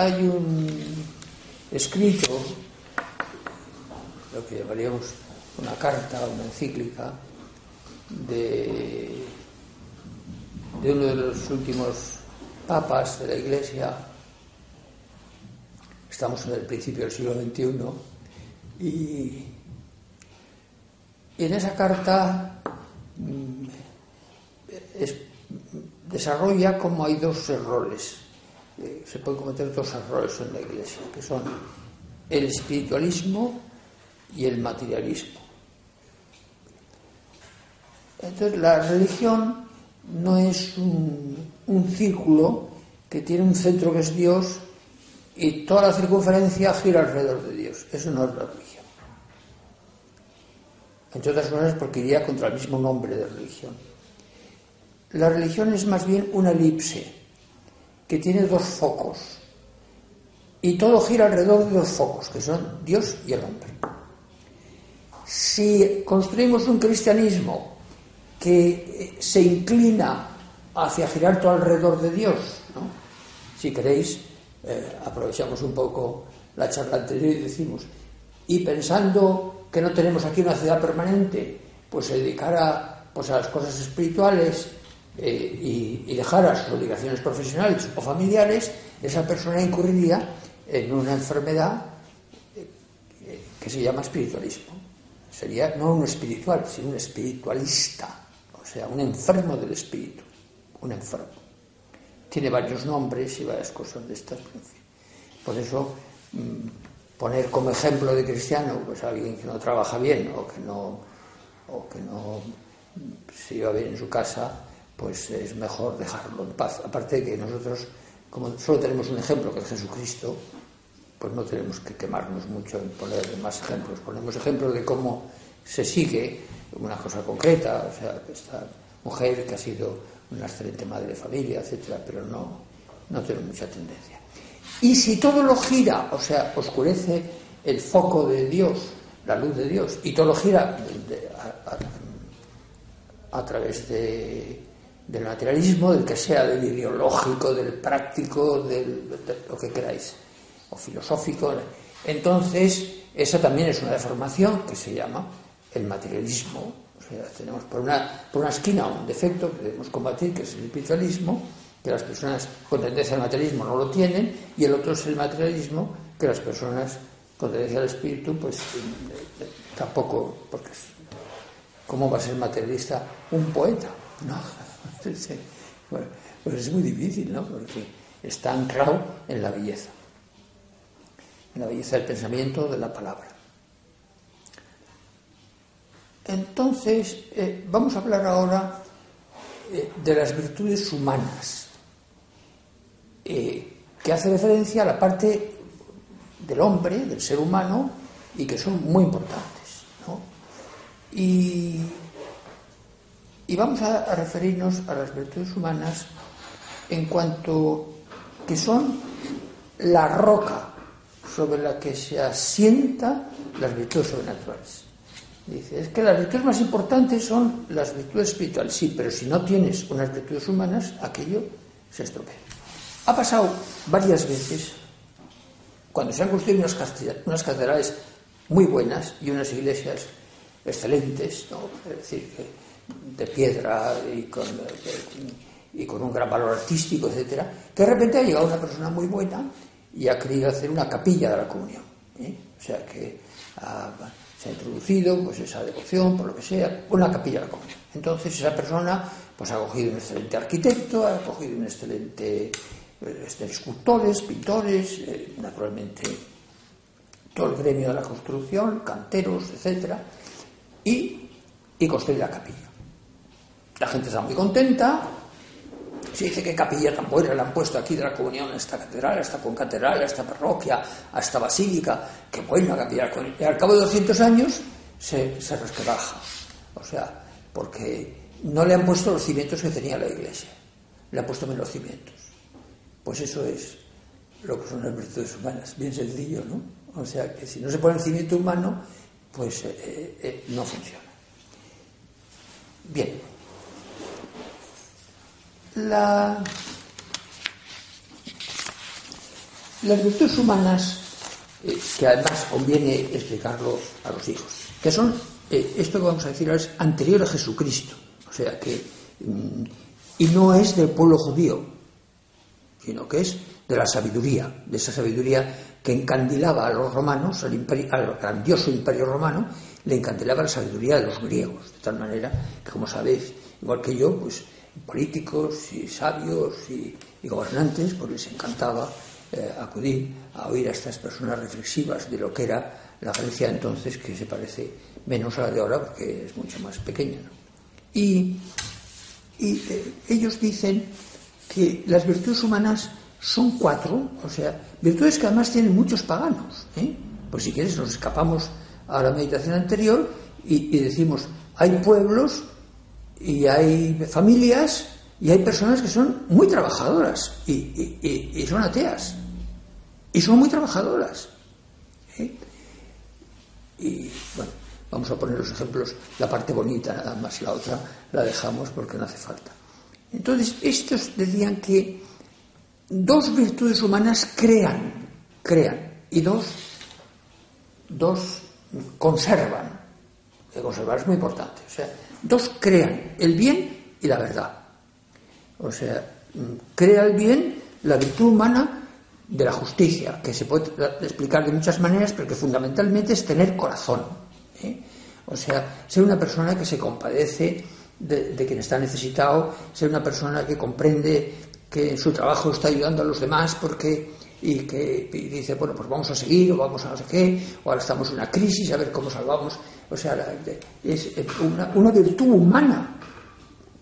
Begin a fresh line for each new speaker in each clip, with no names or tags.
Hay un escrito, lo que llamaríamos una carta, una encíclica, de, uno de los últimos papas de la Iglesia, estamos en el principio del siglo XXI, y, en esa carta mm, es- desarrolla cómo hay dos errores se pueden cometer dos errores en la Iglesia, que son el espiritualismo y el materialismo. Entonces, la religión no es un, un círculo que tiene un centro que es Dios y toda la circunferencia gira alrededor de Dios. Eso no es la religión. Entre otras cosas porque iría contra el mismo nombre de religión. La religión es más bien una elipse que tiene dos focos. Y todo gira alrededor de dos focos, que son Dios y el hombre. Si construimos un cristianismo que eh, se inclina hacia girar todo alrededor de Dios, ¿no? si queréis, eh, aprovechamos un poco la charla anterior y decimos, y pensando que no tenemos aquí una ciudad permanente, pues se dedicara pues, a las cosas espirituales, eh, y, y dejara sus obligaciones profesionales o familiares, esa persona incurriría en una enfermedad eh, que se llama espiritualismo. Sería no un espiritual, sino un espiritualista, o sea, un enfermo del espíritu, un enfermo. Tiene varios nombres y varias cosas de estas. Por eso, mm, poner como ejemplo de cristiano pues a alguien que no trabaja bien o que no, o que no se lleva bien en su casa, pues es mejor dejarlo en paz. Aparte de que nosotros, como solo tenemos un ejemplo que es Jesucristo, pues no tenemos que quemarnos mucho en poner más ejemplos. Ponemos ejemplos de cómo se sigue una cosa concreta, o sea, esta mujer que ha sido una excelente madre de familia, etcétera, pero no, no tiene mucha tendencia. Y si todo lo gira, o sea, oscurece el foco de Dios, la luz de Dios, y todo lo gira a través de, del materialismo, del que sea, del ideológico, del práctico, del, de lo que queráis, o filosófico. Entonces, esa también es una deformación que se llama el materialismo. O sea, tenemos por una, por una esquina un defecto que debemos combatir, que es el espiritualismo, que las personas con tendencia al materialismo no lo tienen, y el otro es el materialismo, que las personas con tendencia al espíritu, pues eh, tampoco, porque ¿Cómo va a ser materialista un poeta? No. Pues es muy difícil, ¿no? Porque está anclado en la belleza. En la belleza del pensamiento, de la palabra. Entonces, eh, vamos a hablar ahora eh, de las virtudes humanas, eh, que hace referencia a la parte del hombre, del ser humano, y que son muy importantes. ¿no? Y, y vamos a, referirnos a las virtudes humanas en cuanto que son la roca sobre la que se asienta las virtudes sobrenaturales. Dice, es que las virtudes más importantes son las virtudes espirituales. Sí, pero si no tienes unas virtudes humanas, aquello se estropea. Ha pasado varias veces cuando se han construido unas, unas catedrales muy buenas y unas iglesias excelentes, ¿no? es decir, que de piedra y con, un gran valor artístico, etcétera, que de repente ha llegado una persona muy buena y ha querido hacer una capilla de la comunión. ¿eh? O sea que ha- se ha introducido pues esa devoción, por lo que sea, una capilla de la comunión. Entonces esa persona pues ha cogido un excelente arquitecto, ha cogido un excelente eh, escultores, pintores, eh, naturalmente todo el gremio de la construcción, canteros, etcétera, y, y construye la capilla. La gente está muy contenta, se dice que capilla tan buena le han puesto aquí de la comunión a esta catedral, a esta concatedral, a esta parroquia, a esta basílica, qué buena capilla. Y al cabo de 200 años se, se. O sea, porque no le han puesto los cimientos que tenía la iglesia, le han puesto menos cimientos. Pues eso es lo que son las virtudes humanas, bien sencillo, ¿no? O sea, que si no se pone el cimiento humano, pues eh, eh, no funciona. Bien. La, las virtudes humanas, que además conviene explicarlo a los hijos, que son, esto que vamos a decir ahora es anterior a Jesucristo, o sea que, mm, y no es del pueblo judío, sino que es de la sabiduría, de esa sabiduría que encandilaba a los romanos, al, al, grandioso imperio romano, le encandilaba la sabiduría de los griegos, de tal manera que, como sabéis, igual que yo, pues políticos y sabios y, gobernantes, pues les encantaba eh, acudir a oír a estas personas reflexivas de lo que era la Grecia entonces, que se parece menos a la de ahora porque es mucho más pequeña. Y, eh, ellos dicen que las virtudes humanas son cuatro, o sea, virtudes que además tienen muchos paganos. ¿eh? Pues si quieres nos escapamos a la meditación anterior y, decimos, hay pueblos y hay familias y hay personas que son muy trabajadoras y, son ateas y son muy trabajadoras. ¿eh? Y bueno, vamos a poner los ejemplos, la parte bonita nada más, la otra la dejamos porque no hace falta. Entonces, estos decían que dos virtudes humanas crean, crean, y dos, dos conservan. Que conservar es muy importante. O sea, dos crean el bien y la verdad. O sea, crea el bien la virtud humana de la justicia, que se puede explicar de muchas maneras, pero que fundamentalmente es tener corazón. ¿eh? O sea, ser una persona que se compadece de, de, quien está necesitado, ser una persona que comprende que en su trabajo está ayudando a los demás porque y que dice, bueno, pues vamos a seguir o vamos a no sé qué, o ahora estamos en una crisis, a ver cómo salvamos. O sea, es una, una virtud humana,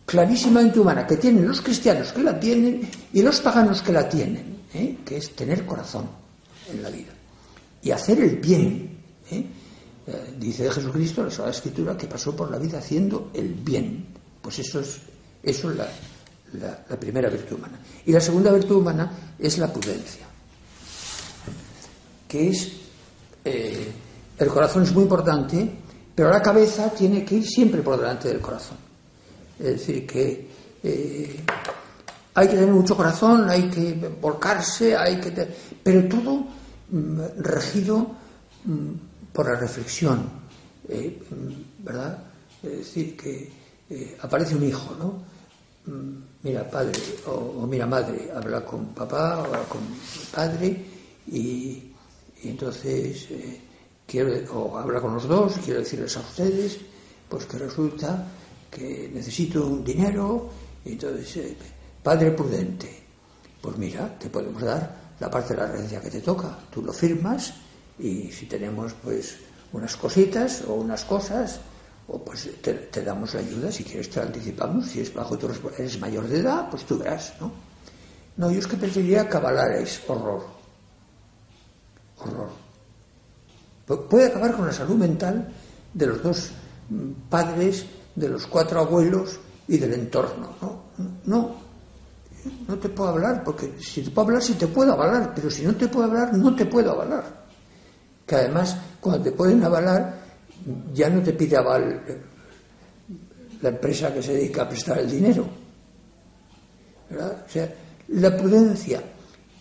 clarísimamente humana, que tienen los cristianos que la tienen y los paganos que la tienen, ¿eh? que es tener corazón en la vida y hacer el bien. ¿eh? Eh, dice Jesucristo, la Sagrada Escritura, que pasó por la vida haciendo el bien. Pues eso es, eso es la, la, primera virtud humana. Y la segunda virtud humana es la prudencia, que es, eh, el corazón es muy importante, pero la cabeza tiene que ir siempre por delante del corazón. Es decir, que eh, hay que tener mucho corazón, hay que volcarse, hay que... pero todo mm, regido mm, por la reflexión, eh, mm, ¿verdad? Es decir, que aparece un hijo, ¿no? mira padre o, mira madre, habla con papá o con padre y, entonces eh, quiero, o habla con los dos, quiero decirles a ustedes, pues que resulta que necesito un dinero, y entonces, eh, padre prudente, pues mira, te podemos dar la parte de la herencia que te toca, tú lo firmas y si tenemos pues unas cositas o unas cosas, o pues te, damos la ayuda, si quieres te la anticipamos, si es bajo tu eres mayor de edad, pues tú verás, ¿no? No, yo es que preferiría es horror. Horror. puede acabar con la salud mental de los dos mm, padres, de los cuatro abuelos y del entorno, ¿no? No, te puedo hablar, porque si te puedo hablar, sí te puedo avalar, pero si no te puedo hablar, no te puedo avalar. Que además, cuando te pueden avalar, ya no te pide aval la empresa que se dedica a prestar el dinero. O sea, la prudencia.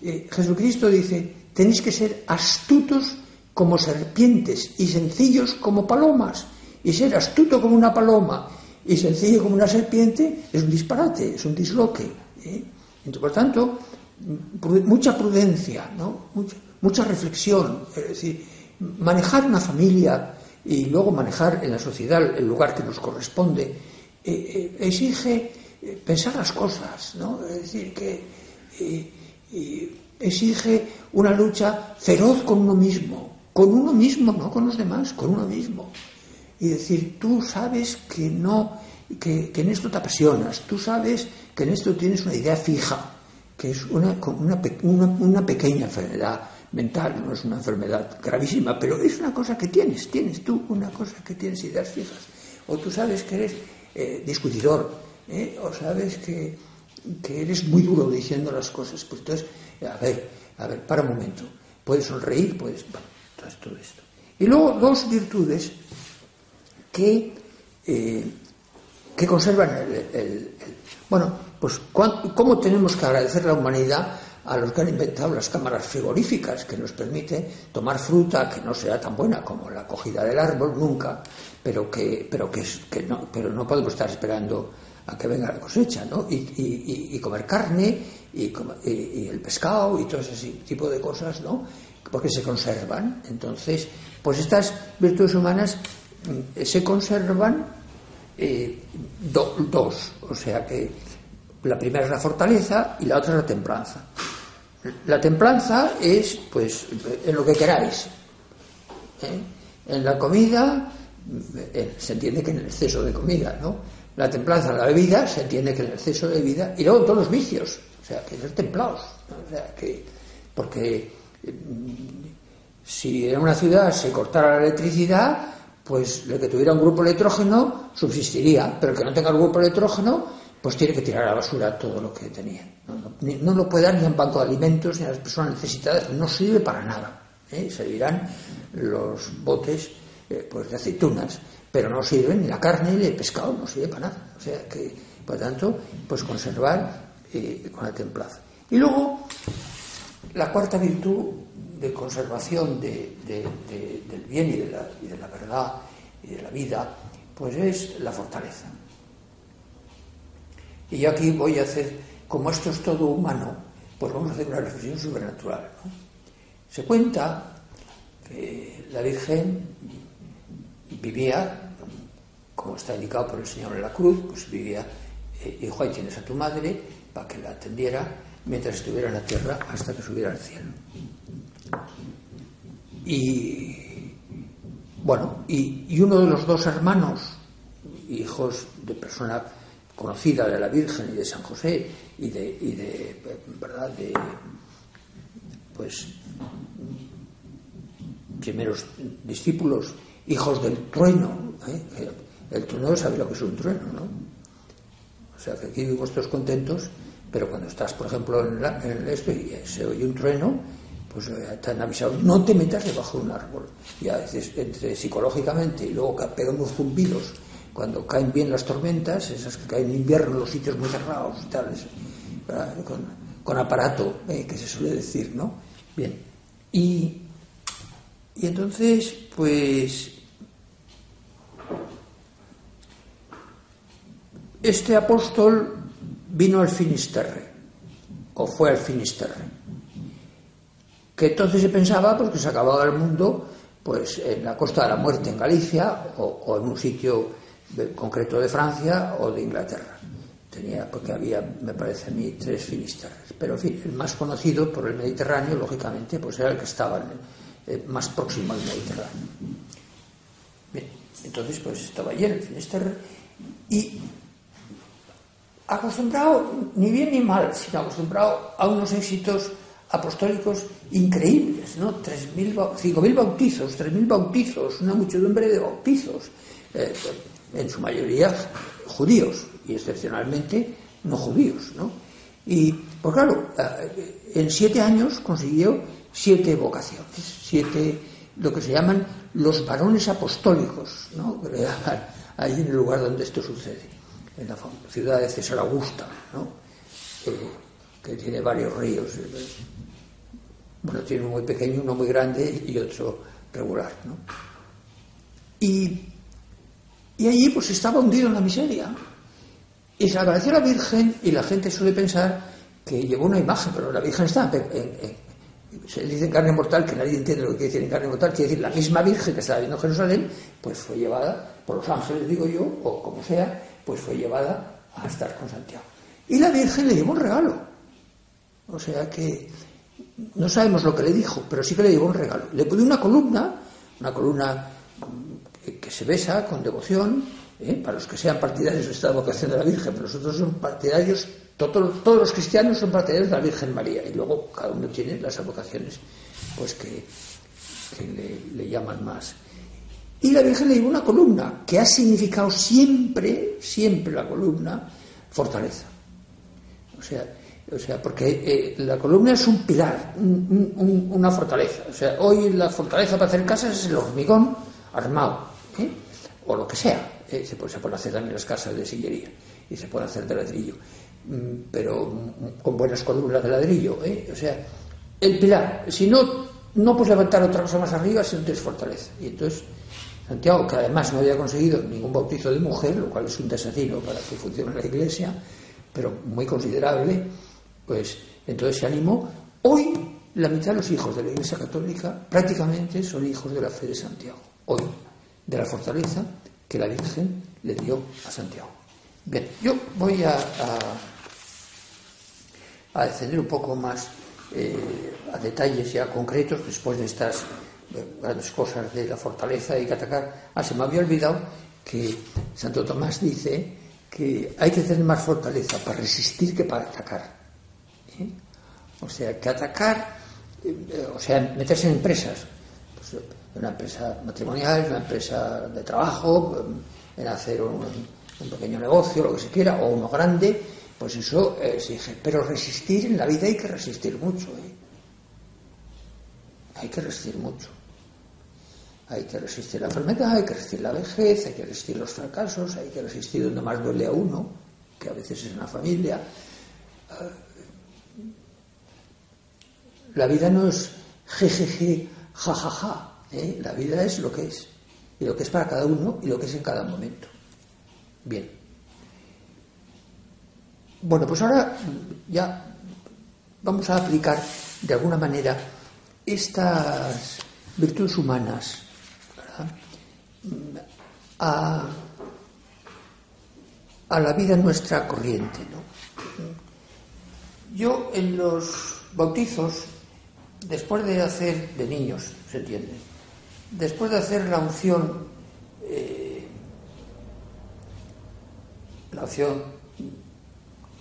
Eh, Jesucristo dice, tenéis que ser astutos como serpientes y sencillos como palomas. Y ser astuto como una paloma y sencillo como una serpiente es un disparate, es un disloque. ¿eh? Entonces, por tanto, mucha prudencia, mucha, reflexión. Es decir, manejar una familia y luego manejar en la sociedad el lugar que nos corresponde, eh, eh, exige eh, pensar las cosas. Es decir, que exige una lucha feroz con uno mismo, con uno mismo, no con los demás, con uno mismo. y decir, tú sabes que no, que, en esto te apasionas, tú sabes que en esto tienes una idea fija, que es una, una, pequeña enfermedad mental, no es una enfermedad gravísima, pero es una cosa que tienes, tienes tú una cosa que tienes ideas fijas. O tú sabes que eres eh, discutidor, ¿eh? o sabes que, que, eres muy duro diciendo las cosas. Pues entonces, a ver, a ver, para un momento. Puedes sonreír, puedes. todo esto. Y luego dos virtudes que, eh, que conservan el, Bueno, pues ¿cómo tenemos que agradecer a la humanidad a los que han inventado las cámaras frigoríficas que nos permiten tomar fruta que no sea tan buena como la cogida del árbol nunca, pero que, pero que, que no, pero no podemos estar esperando a que venga la cosecha, ¿no? Y, comer carne y, y, el pescado y todo ese tipo de cosas, ¿no? Porque se conservan. Entonces, pues estas virtudes humanas mm, se conservan eh, dos, o sea que la primera es la fortaleza y la otra es la templanza. La templanza es, pues, en lo que queráis. ¿eh? En la comida, eh, se entiende que en el exceso de comida, ¿no? La templanza en la bebida, se entiende que el exceso de bebida, y luego todos los vicios, o sea, que ser templados, o sea, que, porque mm, si en una ciudad se cortara la electricidad, pues el que tuviera un grupo electrógeno subsistiría, pero el que no tenga el grupo electrógeno, pues tiene que tirar a la basura todo lo que tenía. No, lo puede dar ni a un banco de alimentos ni a las personas necesitadas, no sirve para nada. ¿eh? Servirán los botes eh, pues de aceitunas, pero no sirven ni la carne ni el pescado, no sirve para nada. O sea que, por tanto, pues conservar eh, con la templaza. Y luego, la cuarta virtud de conservación del bien y de, la, y de la verdad y de la vida, pues es la fortaleza. Y yo aquí voy a hacer, como esto es todo humano, pues vamos a hacer una reflexión sobrenatural. Se cuenta que la Virgen vivía, como está indicado por el Señor en la cruz, pues vivía, eh, dijo, ahí tienes a tu madre, para que la atendiera mientras estuviera en la tierra hasta que subiera al cielo. Y bueno, y, uno de los dos hermanos, hijos de persona conocida de la Virgen y de San José y de, y de verdad, de pues primeros discípulos, hijos del trueno, ¿eh? el trueno sabe lo que es un trueno, ¿no? O sea que aquí vivimos todos contentos, pero cuando estás, por ejemplo, en, en esto y se oye un trueno, pues eh, te han avisado, no te metas debajo de un árbol. Y a veces, entre psicológicamente y luego pegan unos zumbidos, cuando caen bien las tormentas, esas que caen en invierno en los sitios muy cerrados y tales, con, aparato, eh, que se suele decir, ¿no? Bien. Y, y entonces, pues, este apóstol vino al Finisterre, o fue al Finisterre que entonces se pensaba pues, que se acababa el mundo pues en la costa de la muerte en Galicia o, en un sitio concreto de Francia o de Inglaterra. Tenía, porque había, me parece a mí, tres finisterres. Pero en fin, el más conocido por el Mediterráneo, lógicamente, pues era el que estaba eh, más próximo al Mediterráneo. Bien, entonces pues estaba en el Finisterre y acostumbrado, ni bien ni mal, sino acostumbrado a unos éxitos apostólicos increíbles, ¿no? 5.000 bautizos, 3.000 bautizos, una muchedumbre de bautizos, eh, en su mayoría judíos y excepcionalmente no judíos, ¿no? Y, pues claro, eh, en siete años consiguió siete vocaciones, siete, lo que se llaman los varones apostólicos, ¿no? ahí en el lugar donde esto sucede, en la ciudad de César Augusta, ¿no? Eh, que tiene varios ríos. Bueno, tiene uno muy pequeño, uno muy grande y otro regular. ¿no? Y, y allí pues estaba hundido en la miseria. Y se apareció la Virgen y la gente suele pensar que llevó una imagen, pero la Virgen está se dice en carne mortal, que nadie entiende lo que quiere decir carne mortal, quiere decir la misma Virgen que estaba viendo en Jerusalén, pues fue llevada por los ángeles, digo yo, o como sea, pues fue llevada a estar con Santiago. Y la Virgen le llevó un regalo. O sea que no sabemos lo que le dijo, pero sí que le llevó un regalo. Le puso una columna, una columna que se besa con devoción, ¿eh? para los que sean partidarios de esta vocación de la Virgen, pero nosotros somos partidarios, todos, todos los cristianos son partidarios de la Virgen María, y luego cada uno tiene las vocaciones pues que, le, llaman más. Y la Virgen le dio una columna que ha significado siempre, siempre la columna, fortaleza. O sea, o sea porque eh, la columna es un pilar, una fortaleza. O sea, hoy la fortaleza para hacer casas es el hormigón armado, ¿eh? o lo que sea. ¿Eh? se, puede, se pueden hacer también las casas de sillería y se puede hacer de ladrillo, mm, pero con buenas columnas de ladrillo. O sea, el pilar, si no, no puedes levantar otra cosa más arriba si no tienes fortaleza. Y entonces, Santiago, que además no había conseguido ningún bautizo de mujer, lo cual es un desafío para que funcione la iglesia, pero muy considerable, pues entonces se animó. Hoy la mitad de los hijos de la Iglesia Católica prácticamente son hijos de la fe de Santiago. Hoy, de la fortaleza que la Virgen le dio a Santiago. Bien, yo voy a, a, descender un poco más eh, a detalles ya concretos después de estas eh, grandes cosas de la fortaleza y que atacar. Ah, se me había olvidado que Santo Tomás dice que hay que tener más fortaleza para resistir que para atacar. ¿eh? O sea, que atacar, o sea, meterse en empresas. Pues, una empresa matrimonial, una empresa de trabajo, en hacer un, pequeño negocio, lo que se quiera, o uno grande, pues eso eh, se dice. Pero resistir en la vida hay que resistir mucho. ¿eh? Hay que resistir mucho. Hay que resistir la enfermedad, hay que resistir la vejez, hay que resistir los fracasos, hay que resistir donde más duele a uno, que a veces es una familia. Ah, la vida no es jejeje, jajaja. ¿Eh? La vida es lo que es, y lo que es para cada uno y lo que es en cada momento. Bien. Bueno, pues ahora ya vamos a aplicar de alguna manera estas virtudes humanas a, a, la vida nuestra corriente. Yo en los bautizos, después de hacer de niños, se entiende, después de hacer la unción, eh, la unción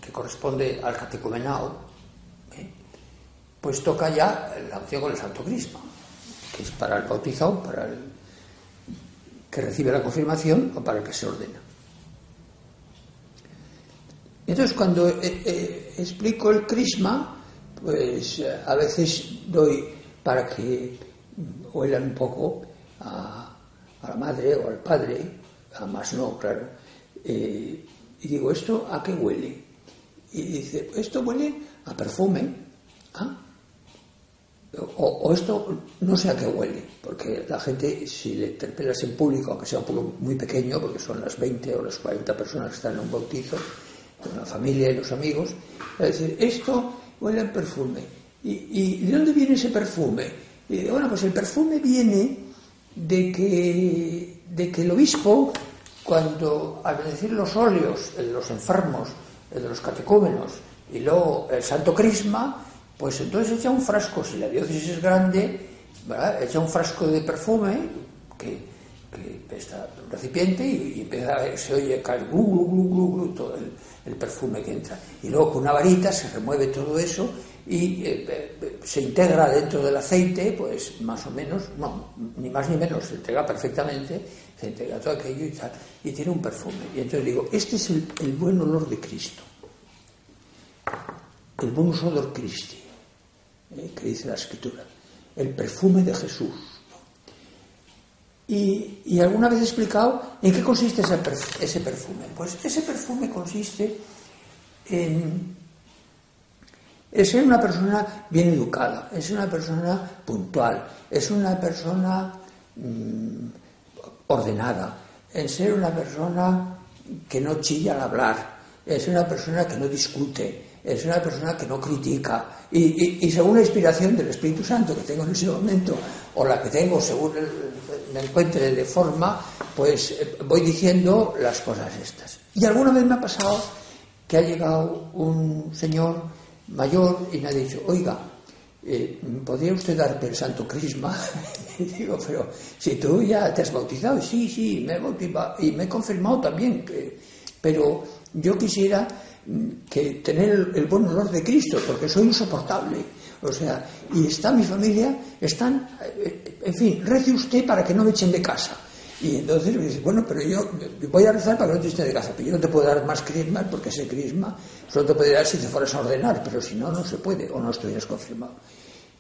que corresponde al catecumenado, ¿eh? pues toca ya la unción con el Santo Crisma, que es para el bautizado, para el que recibe la confirmación o para el que se ordena. Entonces, cuando eh, explico el crisma, pues a veces doy para que huelan un poco a, la madre o al padre, a más no, claro. Eh, y digo, ¿esto a qué huele? Y dice, esto huele a perfume. ¿Ah? O, esto no sé a qué huele, porque la gente, si le interpelas en público, aunque sea un poco muy pequeño, porque son las 20 o las 40 personas que están en un bautizo, con la familia y los amigos, a decir, esto huele a perfume. ¿Y, ¿Y de dónde viene ese perfume? Y bueno, pues el perfume viene de que, de que el obispo, cuando al decir los óleos, de los enfermos, de los catecúmenos, y luego el santo crisma, pues entonces echa un frasco, si la diócesis es grande, echa un frasco de perfume, que, que está un recipiente, y, empieza, se oye caer glu, glu, glu, glu, todo el perfume que entra. Y luego con una varita se remueve todo eso y eh, eh, se integra dentro del aceite, pues más o menos, no, ni más ni menos, se integra perfectamente, se integra todo aquello y tal, y tiene un perfume. Y entonces digo, este es el, buen olor de Cristo, el buen olor Christi, eh, que dice la Escritura, el perfume de Jesús. Y, y, alguna vez he explicado en qué consiste ese, ese perfume. Pues ese perfume consiste en es ser una persona bien educada, es una persona puntual, es una persona mm, ordenada, es ser una persona que no chilla al hablar, es una persona que no discute, es una persona que no critica. Y, según la inspiración del Espíritu Santo que tengo en ese momento, o la que tengo según me encuentre de forma, pues eh, voy diciendo las cosas estas. Y alguna vez me ha pasado que ha llegado un señor mayor y me ha dicho, oiga, eh, ¿podría usted darme el santo crisma? digo, pero si tú ya te has bautizado, sí, sí, me he bautizado y me he confirmado también, que, pero yo quisiera mm, que tener el, buen olor de Cristo, porque soy insoportable. O sea, y está mi familia, están, eh, en fin, rece usted para que no me echen de casa. Y entonces me dice, bueno, pero yo voy a rezar para que no te echen de casa, pero yo no te puedo dar más crisma porque ese crisma solo te puede dar si te fueras a ordenar, pero si no, no se puede o no estuvieras confirmado.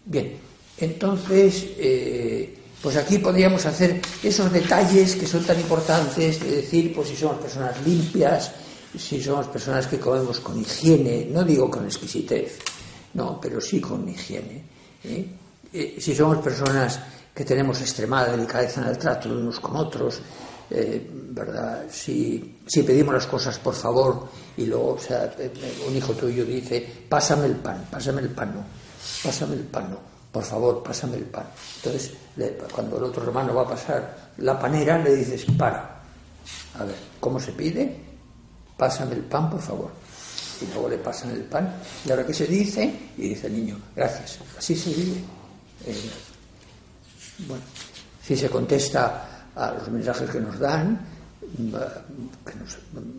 Bien, entonces, eh, pues aquí podríamos hacer esos detalles que son tan importantes, de decir, pues si somos personas limpias, si somos personas que comemos con higiene, no digo con exquisitez, no, pero sí con higiene. ¿eh? Eh, si somos personas que tenemos extremada delicadeza en el trato de unos con otros, ¿verdad? Si, si, pedimos las cosas por favor y luego, o sea, un hijo tuyo dice, pásame el pan, pásame el pan, no, pásame el pan, no por favor, pásame el pan. Entonces, cuando el otro hermano va a pasar la panera, le dices, para. A ver, ¿cómo se pide? Pásame el pan, por favor. Y luego le pasan el pan. ¿Y ahora qué se dice? Y dice el niño, gracias. Así se vive. Eh, bueno, si se contesta a los mensajes que nos dan,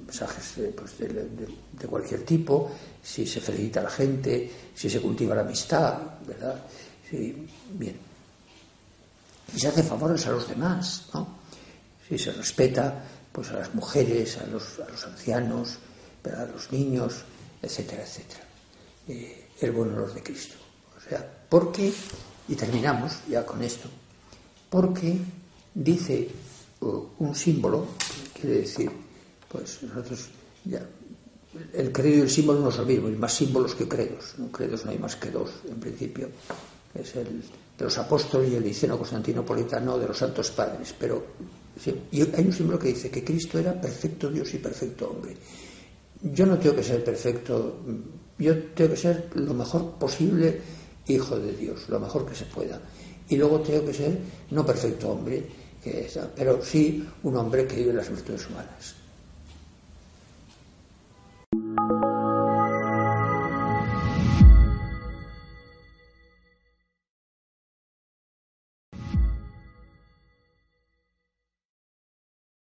mensajes pues, de, cualquier tipo, si se felicita a la gente, si se cultiva la amistad, ¿verdad? Sí, bien. Y se hace favores a los demás, ¿no? Si se respeta pues a las mujeres, a los, a los ancianos, a los niños, etcétera, etcétera. Eh, el buen olor de Cristo. O sea, porque, y terminamos ya con esto, porque dice uh, un símbolo, quiere decir, pues nosotros ya, el credo y el símbolo no es lo mismo, hay más símbolos que credos, ¿no? credos no hay más que dos en principio, es el de los apóstoles y el liceno constantinopolitano de los santos padres. Pero y hay un símbolo que dice que Cristo era perfecto Dios y perfecto hombre. Yo no tengo que ser perfecto, yo tengo que ser lo mejor posible hijo de Dios, lo mejor que se pueda. Y luego tengo que ser no perfecto hombre, que pero sí un hombre que vive las virtudes humanas.